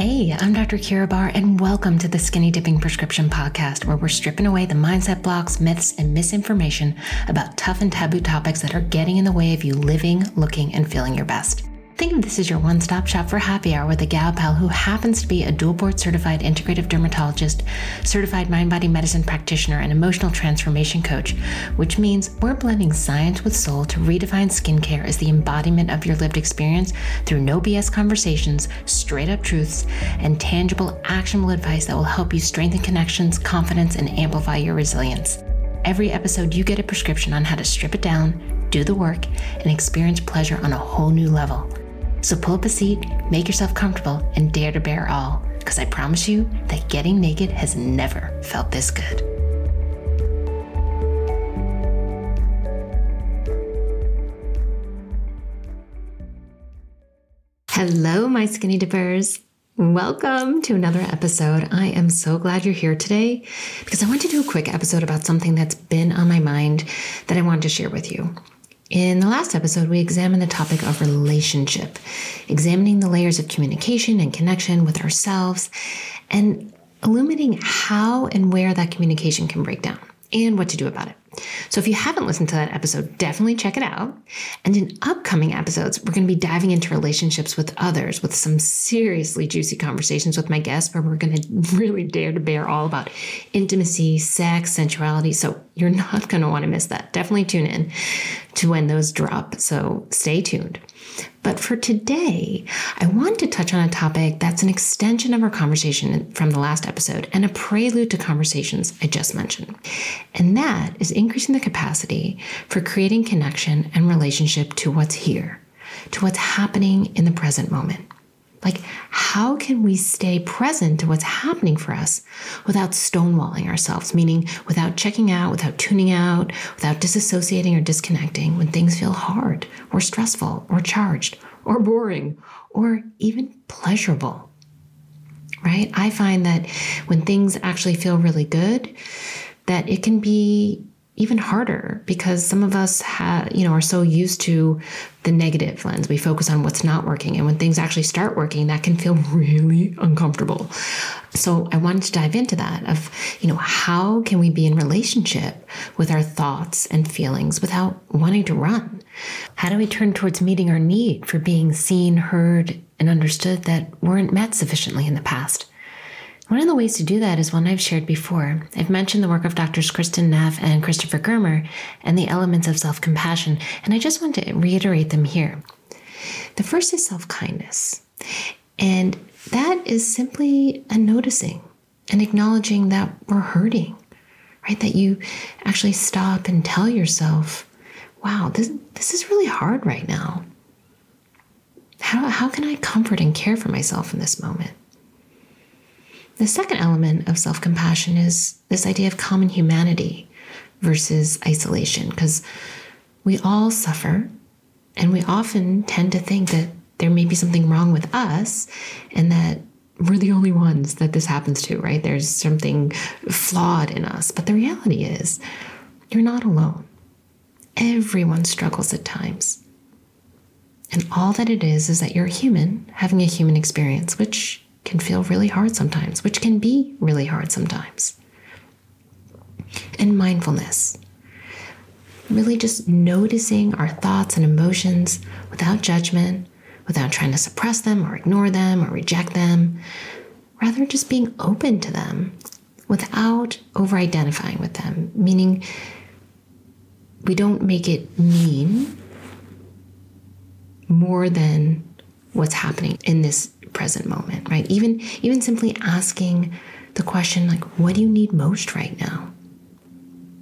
Hey, I'm Dr. Keira Barr, and welcome to the Skinny Dipping Prescription Podcast, where we're stripping away the mindset blocks, myths, and misinformation about tough and taboo topics that are getting in the way of you living, looking, and feeling your best. Think of this as your one stop shop for happy hour with a gal pal who happens to be a dual board certified integrative dermatologist, certified mind body medicine practitioner, and emotional transformation coach, which means we're blending science with soul to redefine skincare as the embodiment of your lived experience through no BS conversations, straight up truths, and tangible, actionable advice that will help you strengthen connections, confidence, and amplify your resilience. Every episode, you get a prescription on how to strip it down, do the work, and experience pleasure on a whole new level. So pull up a seat, make yourself comfortable, and dare to bear all, because I promise you that getting naked has never felt this good. Hello, my skinny dippers. Welcome to another episode. I am so glad you're here today because I want to do a quick episode about something that's been on my mind that I wanted to share with you. In the last episode, we examined the topic of relationship, examining the layers of communication and connection with ourselves, and illuminating how and where that communication can break down and what to do about it. So if you haven't listened to that episode, definitely check it out. And in upcoming episodes, we're going to be diving into relationships with others with some seriously juicy conversations with my guests where we're going to really dare to bear all about intimacy, sex, sensuality. So you're not going to want to miss that. Definitely tune in to when those drop. So stay tuned. But for today, I want to touch on a topic that's an extension of our conversation from the last episode and a prelude to conversations I just mentioned. And that is increasing the capacity for creating connection and relationship to what's here, to what's happening in the present moment. Like, how can we stay present to what's happening for us without stonewalling ourselves, meaning without checking out, without tuning out, without disassociating or disconnecting when things feel hard or stressful or charged or boring or even pleasurable? Right? I find that when things actually feel really good, that it can be even harder because some of us have, you know, are so used to the negative lens. We focus on what's not working. And when things actually start working, that can feel really uncomfortable. So I wanted to dive into that of, you know, how can we be in relationship with our thoughts and feelings without wanting to run? How do we turn towards meeting our need for being seen, heard, and understood that weren't met sufficiently in the past? One of the ways to do that is one I've shared before. I've mentioned the work of Drs. Kristin Neff and Christopher Germer and the elements of self compassion, and I just want to reiterate them here. The first is self kindness, and that is simply a noticing and acknowledging that we're hurting, right? That you actually stop and tell yourself, wow, this, this is really hard right now. How, how can I comfort and care for myself in this moment? The second element of self compassion is this idea of common humanity versus isolation, because we all suffer and we often tend to think that there may be something wrong with us and that we're the only ones that this happens to, right? There's something flawed in us. But the reality is, you're not alone. Everyone struggles at times. And all that it is is that you're human having a human experience, which can feel really hard sometimes, which can be really hard sometimes. And mindfulness. Really just noticing our thoughts and emotions without judgment, without trying to suppress them or ignore them or reject them, rather just being open to them without over identifying with them, meaning we don't make it mean more than what's happening in this present moment, right? Even even simply asking the question like what do you need most right now?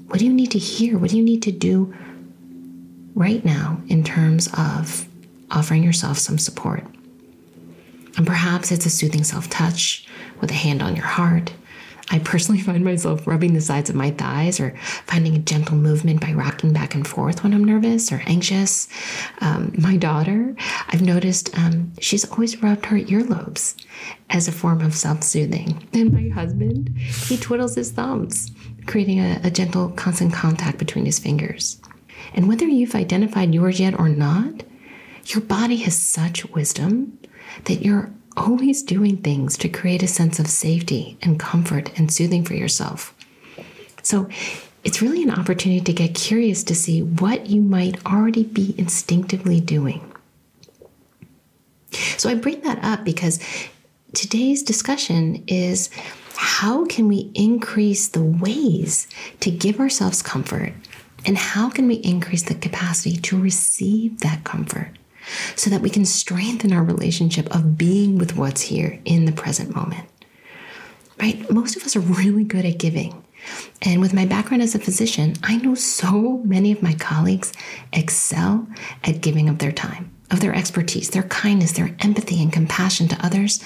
What do you need to hear? What do you need to do right now in terms of offering yourself some support? And perhaps it's a soothing self touch with a hand on your heart, I personally find myself rubbing the sides of my thighs or finding a gentle movement by rocking back and forth when I'm nervous or anxious. Um, my daughter, I've noticed um, she's always rubbed her earlobes as a form of self soothing. And my husband, he twiddles his thumbs, creating a, a gentle, constant contact between his fingers. And whether you've identified yours yet or not, your body has such wisdom that you're always doing things to create a sense of safety and comfort and soothing for yourself. So it's really an opportunity to get curious to see what you might already be instinctively doing. So I bring that up because today's discussion is how can we increase the ways to give ourselves comfort and how can we increase the capacity to receive that comfort so that we can strengthen our relationship of being with what's here in the present moment? Right? Most of us are really good at giving. And with my background as a physician, I know so many of my colleagues excel at giving of their time, of their expertise, their kindness, their empathy, and compassion to others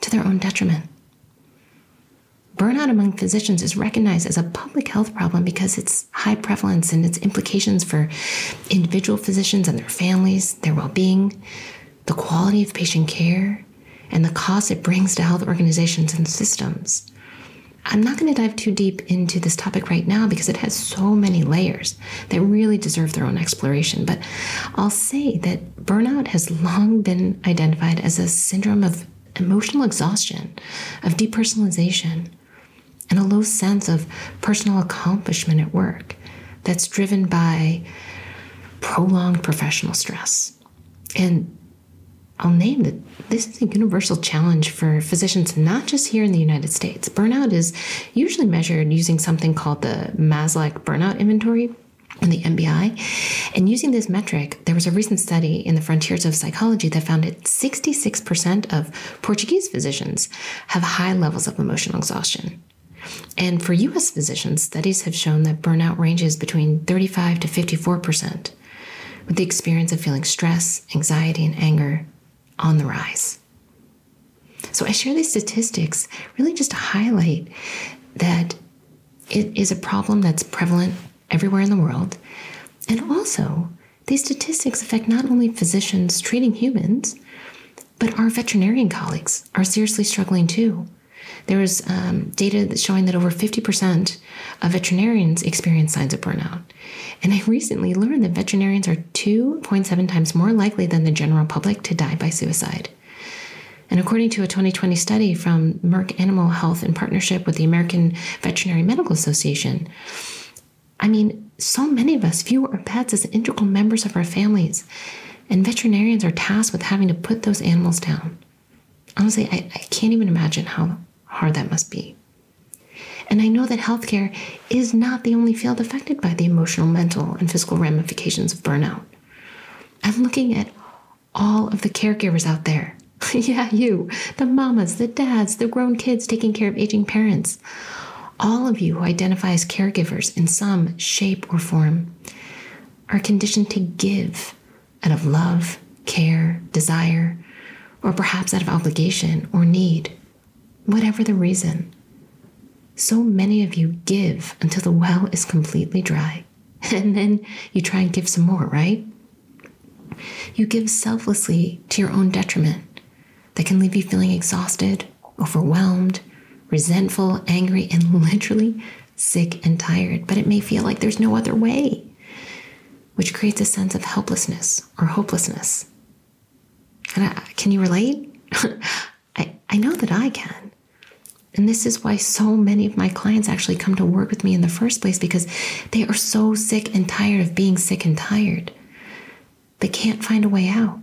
to their own detriment. Burnout among physicians is recognized as a public health problem because its high prevalence and its implications for individual physicians and their families, their well being, the quality of patient care, and the cost it brings to health organizations and systems. I'm not going to dive too deep into this topic right now because it has so many layers that really deserve their own exploration. But I'll say that burnout has long been identified as a syndrome of emotional exhaustion, of depersonalization, and a low sense of personal accomplishment at work that's driven by prolonged professional stress. And I'll name that this is a universal challenge for physicians, not just here in the United States. Burnout is usually measured using something called the Maslach Burnout Inventory and the MBI. And using this metric, there was a recent study in the Frontiers of Psychology that found that 66% of Portuguese physicians have high levels of emotional exhaustion. And for US physicians, studies have shown that burnout ranges between 35 to 54%, with the experience of feeling stress, anxiety, and anger on the rise. So I share these statistics really just to highlight that it is a problem that's prevalent everywhere in the world. And also, these statistics affect not only physicians treating humans, but our veterinarian colleagues are seriously struggling too. There was um, data showing that over 50% of veterinarians experience signs of burnout. And I recently learned that veterinarians are 2.7 times more likely than the general public to die by suicide. And according to a 2020 study from Merck Animal Health in partnership with the American Veterinary Medical Association, I mean, so many of us view our pets as integral members of our families, and veterinarians are tasked with having to put those animals down. Honestly, I, I can't even imagine how hard that must be. And I know that healthcare is not the only field affected by the emotional, mental, and physical ramifications of burnout. I'm looking at all of the caregivers out there. yeah, you, the mamas, the dads, the grown kids taking care of aging parents. All of you who identify as caregivers in some shape or form are conditioned to give out of love, care, desire, or perhaps out of obligation or need whatever the reason. So many of you give until the well is completely dry, and then you try and give some more, right? You give selflessly to your own detriment that can leave you feeling exhausted, overwhelmed, resentful, angry, and literally sick and tired. But it may feel like there's no other way, which creates a sense of helplessness or hopelessness. And I, can you relate? I, I know that I can. And this is why so many of my clients actually come to work with me in the first place because they are so sick and tired of being sick and tired. They can't find a way out.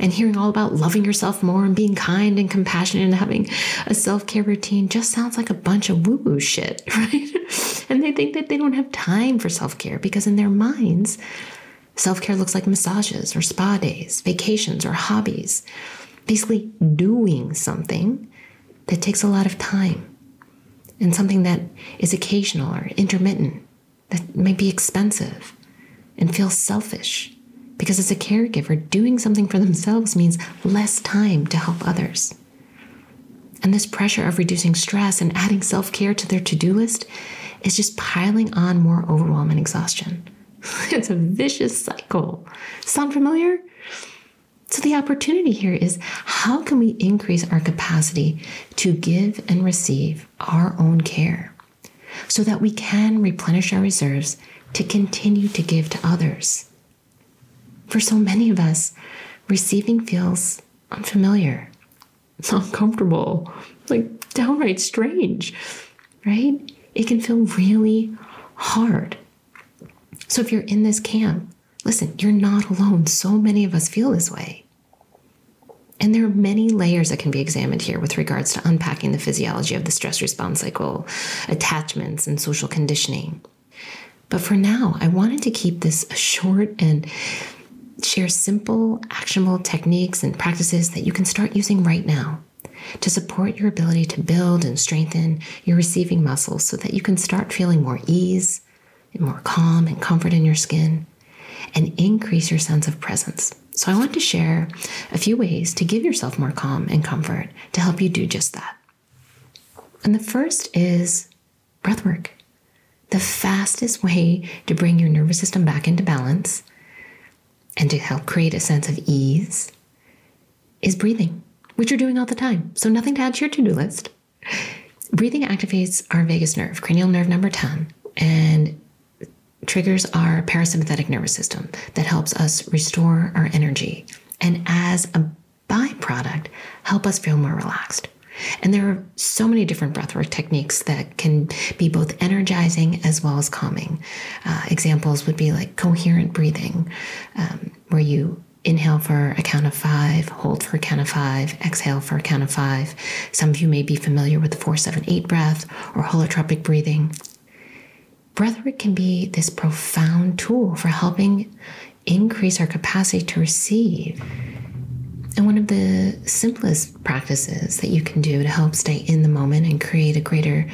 And hearing all about loving yourself more and being kind and compassionate and having a self care routine just sounds like a bunch of woo woo shit, right? and they think that they don't have time for self care because in their minds, self care looks like massages or spa days, vacations or hobbies. Basically, doing something that takes a lot of time and something that is occasional or intermittent that may be expensive and feels selfish because as a caregiver doing something for themselves means less time to help others. And this pressure of reducing stress and adding self-care to their to-do list is just piling on more overwhelm and exhaustion. It's a vicious cycle. Sound familiar so, the opportunity here is how can we increase our capacity to give and receive our own care so that we can replenish our reserves to continue to give to others? For so many of us, receiving feels unfamiliar, uncomfortable, like downright strange, right? It can feel really hard. So if you're in this camp, listen, you're not alone. So many of us feel this way. And there are many layers that can be examined here with regards to unpacking the physiology of the stress response cycle, attachments, and social conditioning. But for now, I wanted to keep this short and share simple, actionable techniques and practices that you can start using right now to support your ability to build and strengthen your receiving muscles so that you can start feeling more ease and more calm and comfort in your skin and increase your sense of presence. So, I want to share a few ways to give yourself more calm and comfort to help you do just that. And the first is breath work. The fastest way to bring your nervous system back into balance and to help create a sense of ease is breathing, which you're doing all the time. So, nothing to add to your to do list. Breathing activates our vagus nerve, cranial nerve number 10, and triggers our parasympathetic nervous system that helps us restore our energy. And as a byproduct, help us feel more relaxed. And there are so many different breathwork techniques that can be both energizing as well as calming. Uh, examples would be like coherent breathing, um, where you inhale for a count of five, hold for a count of five, exhale for a count of five. Some of you may be familiar with the 478 breath or holotropic breathing. Breathwork can be this profound tool for helping increase our capacity to receive and one of the simplest practices that you can do to help stay in the moment and create a greater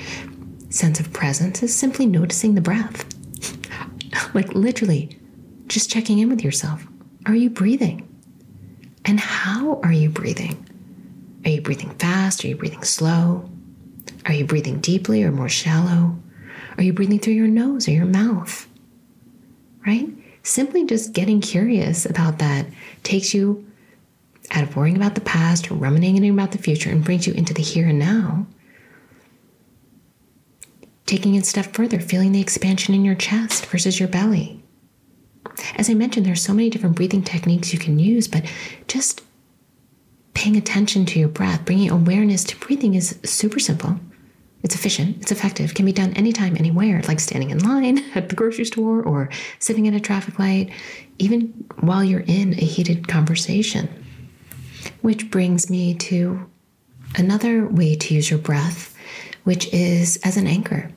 sense of presence is simply noticing the breath. like literally, just checking in with yourself. Are you breathing? And how are you breathing? Are you breathing fast? Are you breathing slow? Are you breathing deeply or more shallow? Are you breathing through your nose or your mouth? Right? Simply just getting curious about that takes you out of worrying about the past or ruminating about the future and brings you into the here and now. Taking it a step further, feeling the expansion in your chest versus your belly. As I mentioned, there's so many different breathing techniques you can use, but just paying attention to your breath, bringing awareness to breathing is super simple. It's efficient, it's effective, can be done anytime, anywhere, like standing in line at the grocery store or sitting at a traffic light, even while you're in a heated conversation. Which brings me to another way to use your breath, which is as an anchor.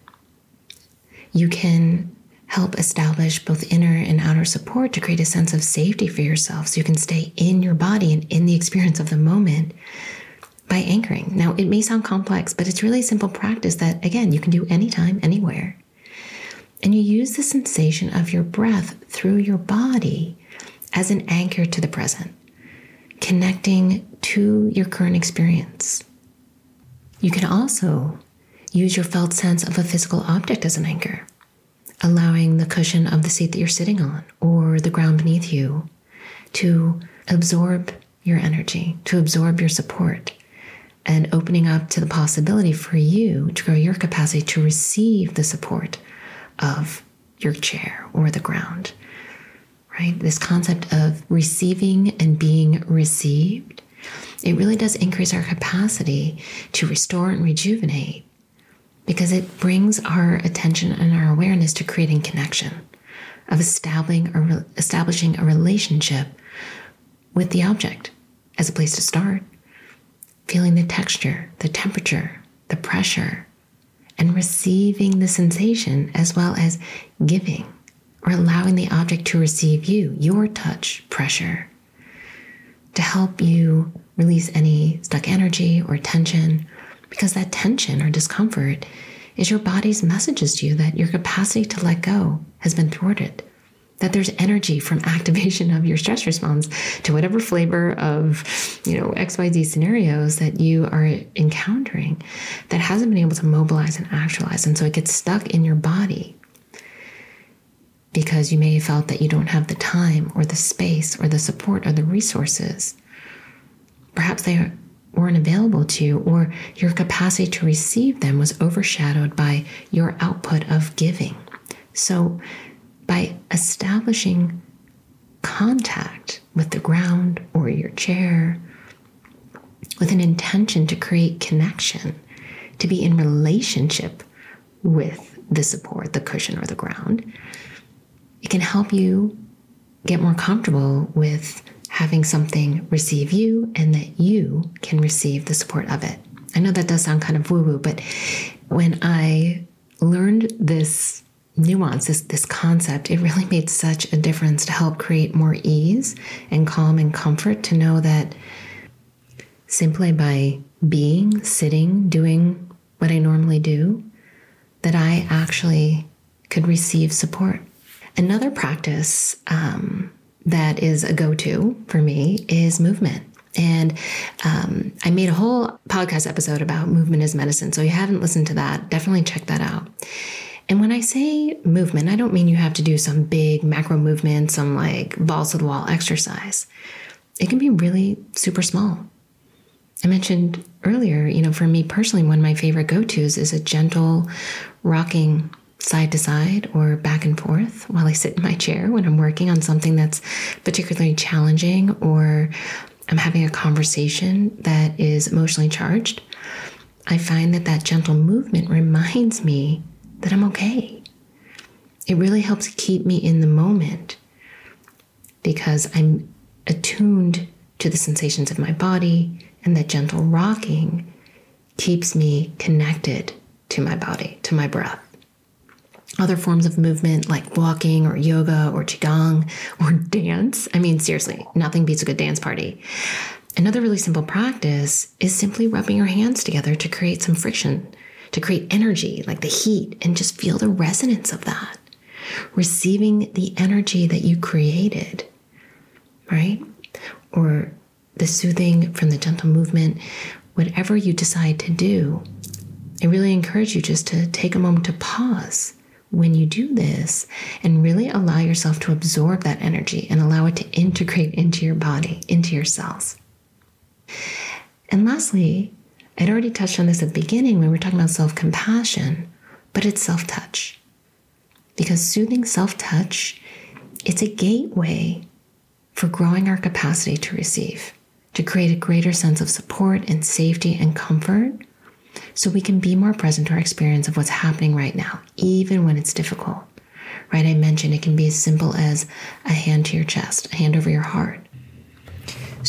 You can help establish both inner and outer support to create a sense of safety for yourself so you can stay in your body and in the experience of the moment by anchoring. Now, it may sound complex, but it's really a simple practice that, again, you can do anytime, anywhere. And you use the sensation of your breath through your body as an anchor to the present connecting to your current experience. You can also use your felt sense of a physical object as an anchor, allowing the cushion of the seat that you're sitting on or the ground beneath you to absorb your energy, to absorb your support, and opening up to the possibility for you to grow your capacity to receive the support of your chair or the ground right? This concept of receiving and being received, it really does increase our capacity to restore and rejuvenate because it brings our attention and our awareness to creating connection, of establishing a, establishing a relationship with the object as a place to start, feeling the texture, the temperature, the pressure, and receiving the sensation as well as giving or allowing the object to receive you, your touch, pressure, to help you release any stuck energy or tension, because that tension or discomfort is your body's messages to you that your capacity to let go has been thwarted. That there's energy from activation of your stress response to whatever flavor of, you know, XYZ scenarios that you are encountering that hasn't been able to mobilize and actualize. And so it gets stuck in your body because you may have felt that you don't have the time or the space or the support or the resources. Perhaps they weren't available to you, or your capacity to receive them was overshadowed by your output of giving. So, by establishing contact with the ground or your chair with an intention to create connection, to be in relationship with the support, the cushion, or the ground, it can help you get more comfortable with having something receive you and that you can receive the support of it. I know that does sound kind of woo woo, but when I learned this nuance, this, this concept, it really made such a difference to help create more ease and calm and comfort to know that simply by being, sitting, doing what I normally do, that I actually could receive support. Another practice um, that is a go to for me is movement. And um, I made a whole podcast episode about movement as medicine. So if you haven't listened to that, definitely check that out. And when I say movement, I don't mean you have to do some big macro movement, some like balls to the wall exercise. It can be really super small. I mentioned earlier, you know, for me personally, one of my favorite go tos is a gentle rocking side to side or back and forth while I sit in my chair when I'm working on something that's particularly challenging or I'm having a conversation that is emotionally charged. I find that that gentle movement reminds me that I'm okay. It really helps keep me in the moment because I'm attuned to the sensations of my body, and that gentle rocking keeps me connected to my body, to my breath. Other forms of movement like walking or yoga or qigong or dance. I mean, seriously, nothing beats a good dance party. Another really simple practice is simply rubbing your hands together to create some friction to create energy, like the heat, and just feel the resonance of that. Receiving the energy that you created, right? Or the soothing from the gentle movement, whatever you decide to do. I really encourage you just to take a moment to pause when you do this and really allow yourself to absorb that energy and allow it to integrate into your body, into your cells. And lastly, I'd already touched on this at the beginning when we were talking about self compassion, but it's self touch. Because soothing self touch, it's a gateway for growing our capacity to receive, to create a greater sense of support and safety and comfort so we can be more present to our experience of what's happening right now, even when it's difficult. Right? I mentioned it can be as simple as a hand to your chest, a hand over your heart,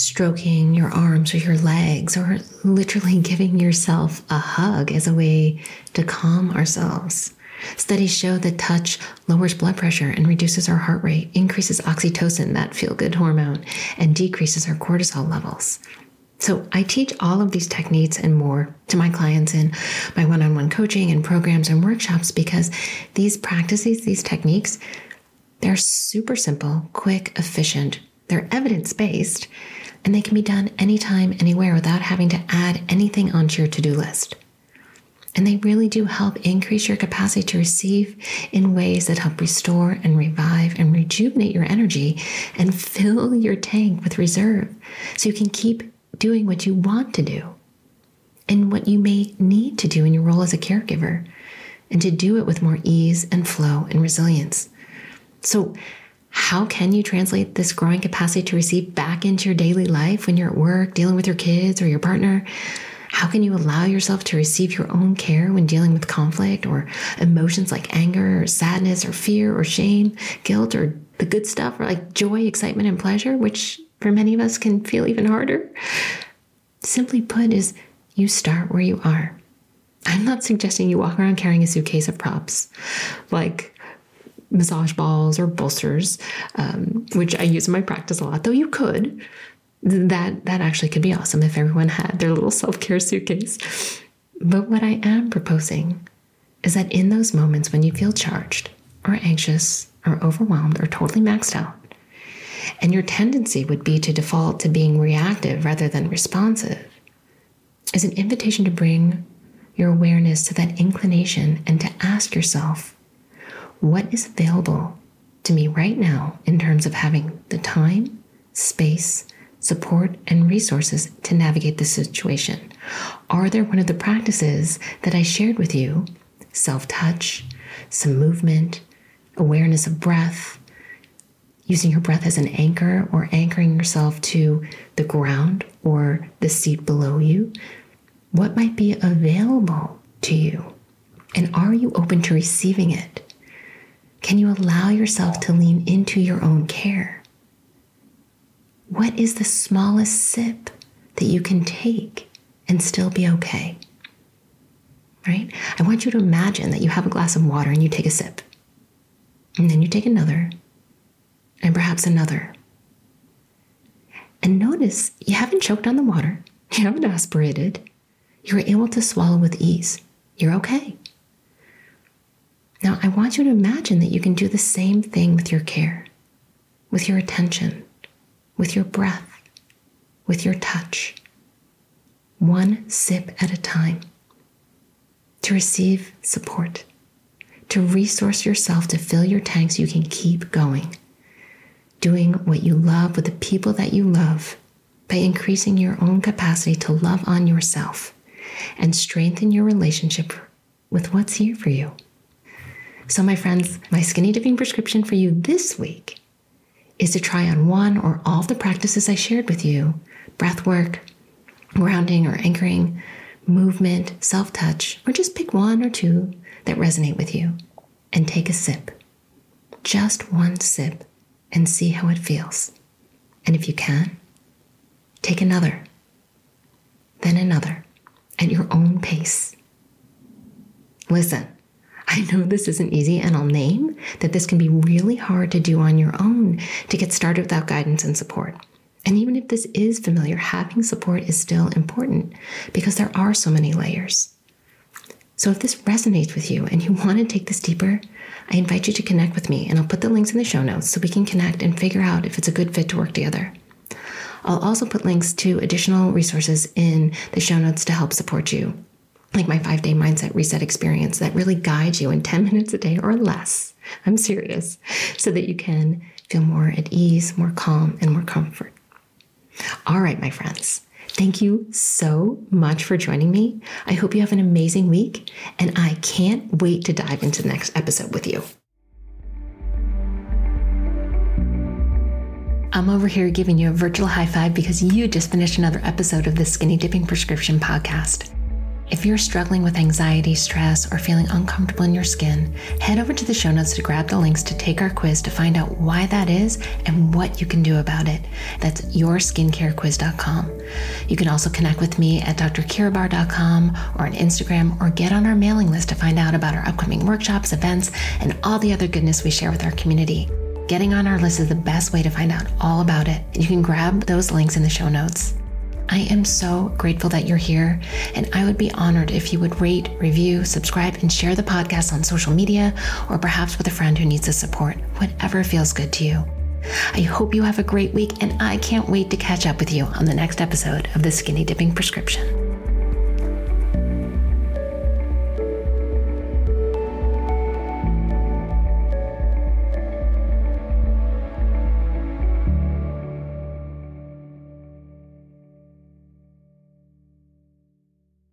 stroking your arms or your legs, or literally giving yourself a hug as a way to calm ourselves. Studies show that touch lowers blood pressure and reduces our heart rate, increases oxytocin, that feel good hormone, and decreases our cortisol levels. So, I teach all of these techniques and more to my clients in my one on one coaching and programs and workshops because these practices, these techniques, they're super simple, quick, efficient, they're evidence based, and they can be done anytime, anywhere without having to add anything onto your to do list. And they really do help increase your capacity to receive in ways that help restore and revive and rejuvenate your energy and fill your tank with reserve so you can keep doing what you want to do and what you may need to do in your role as a caregiver and to do it with more ease and flow and resilience. So, how can you translate this growing capacity to receive back into your daily life when you're at work, dealing with your kids or your partner? How can you allow yourself to receive your own care when dealing with conflict or emotions like anger or sadness or fear or shame, guilt or the good stuff or like joy, excitement, and pleasure, which for many of us can feel even harder? Simply put, is you start where you are. I'm not suggesting you walk around carrying a suitcase of props like massage balls or bolsters, um, which I use in my practice a lot, though you could. That that actually could be awesome if everyone had their little self-care suitcase. But what I am proposing is that in those moments when you feel charged or anxious or overwhelmed or totally maxed out, and your tendency would be to default to being reactive rather than responsive, is an invitation to bring your awareness to that inclination and to ask yourself, what is available to me right now in terms of having the time, space, support, and resources to navigate this situation? Are there one of the practices that I shared with you self touch, some movement, awareness of breath, using your breath as an anchor or anchoring yourself to the ground or the seat below you? What might be available to you? And are you open to receiving it? Can you allow yourself to lean into your own care? What is the smallest sip that you can take and still be okay? Right? I want you to imagine that you have a glass of water and you take a sip. And then you take another, and perhaps another. And notice you haven't choked on the water, you haven't aspirated, you're able to swallow with ease. You're okay. Now, I want you to imagine that you can do the same thing with your care, with your attention, with your breath, with your touch, one sip at a time, to receive support, to resource yourself to fill your tank so you can keep going, doing what you love with the people that you love by increasing your own capacity to love on yourself and strengthen your relationship with what's here for you. So, my friends, my skinny dipping prescription for you this week is to try on one or all of the practices I shared with you breath work, grounding or anchoring, movement, self touch, or just pick one or two that resonate with you and take a sip. Just one sip and see how it feels. And if you can, take another, then another at your own pace. Listen, I know this isn't easy, and I'll name that this can be really hard to do on your own to get started without guidance and support. And even if this is familiar, having support is still important because there are so many layers. So if this resonates with you and you want to take this deeper, I invite you to connect with me, and I'll put the links in the show notes so we can connect and figure out if it's a good fit to work together. I'll also put links to additional resources in the show notes to help support you, like my five day mindset reset experience that really guides you in 10 minutes a day or less. I'm serious, so that you can feel more at ease, more calm, and more comfort. All right, my friends. Thank you so much for joining me. I hope you have an amazing week, and I can't wait to dive into the next episode with you. I'm over here giving you a virtual high five because you just finished another episode of the Skinny Dipping Prescription podcast. If you're struggling with anxiety, stress, or feeling uncomfortable in your skin, head over to the show notes to grab the links to take our quiz to find out why that is and what you can do about it. That's yourskincarequiz.com. You can also connect with me at drkeirabarr.com or on Instagram or get on our mailing list to find out about our upcoming workshops, events, and all the other goodness we share with our community. Getting on our list is the best way to find out all about it. You can grab those links in the show notes. I am so grateful that you're here, and I would be honored if you would rate, review, subscribe, and share the podcast on social media or perhaps with a friend who needs the support, whatever feels good to you. I hope you have a great week, and I can't wait to catch up with you on the next episode of the Skinny Dipping Prescription.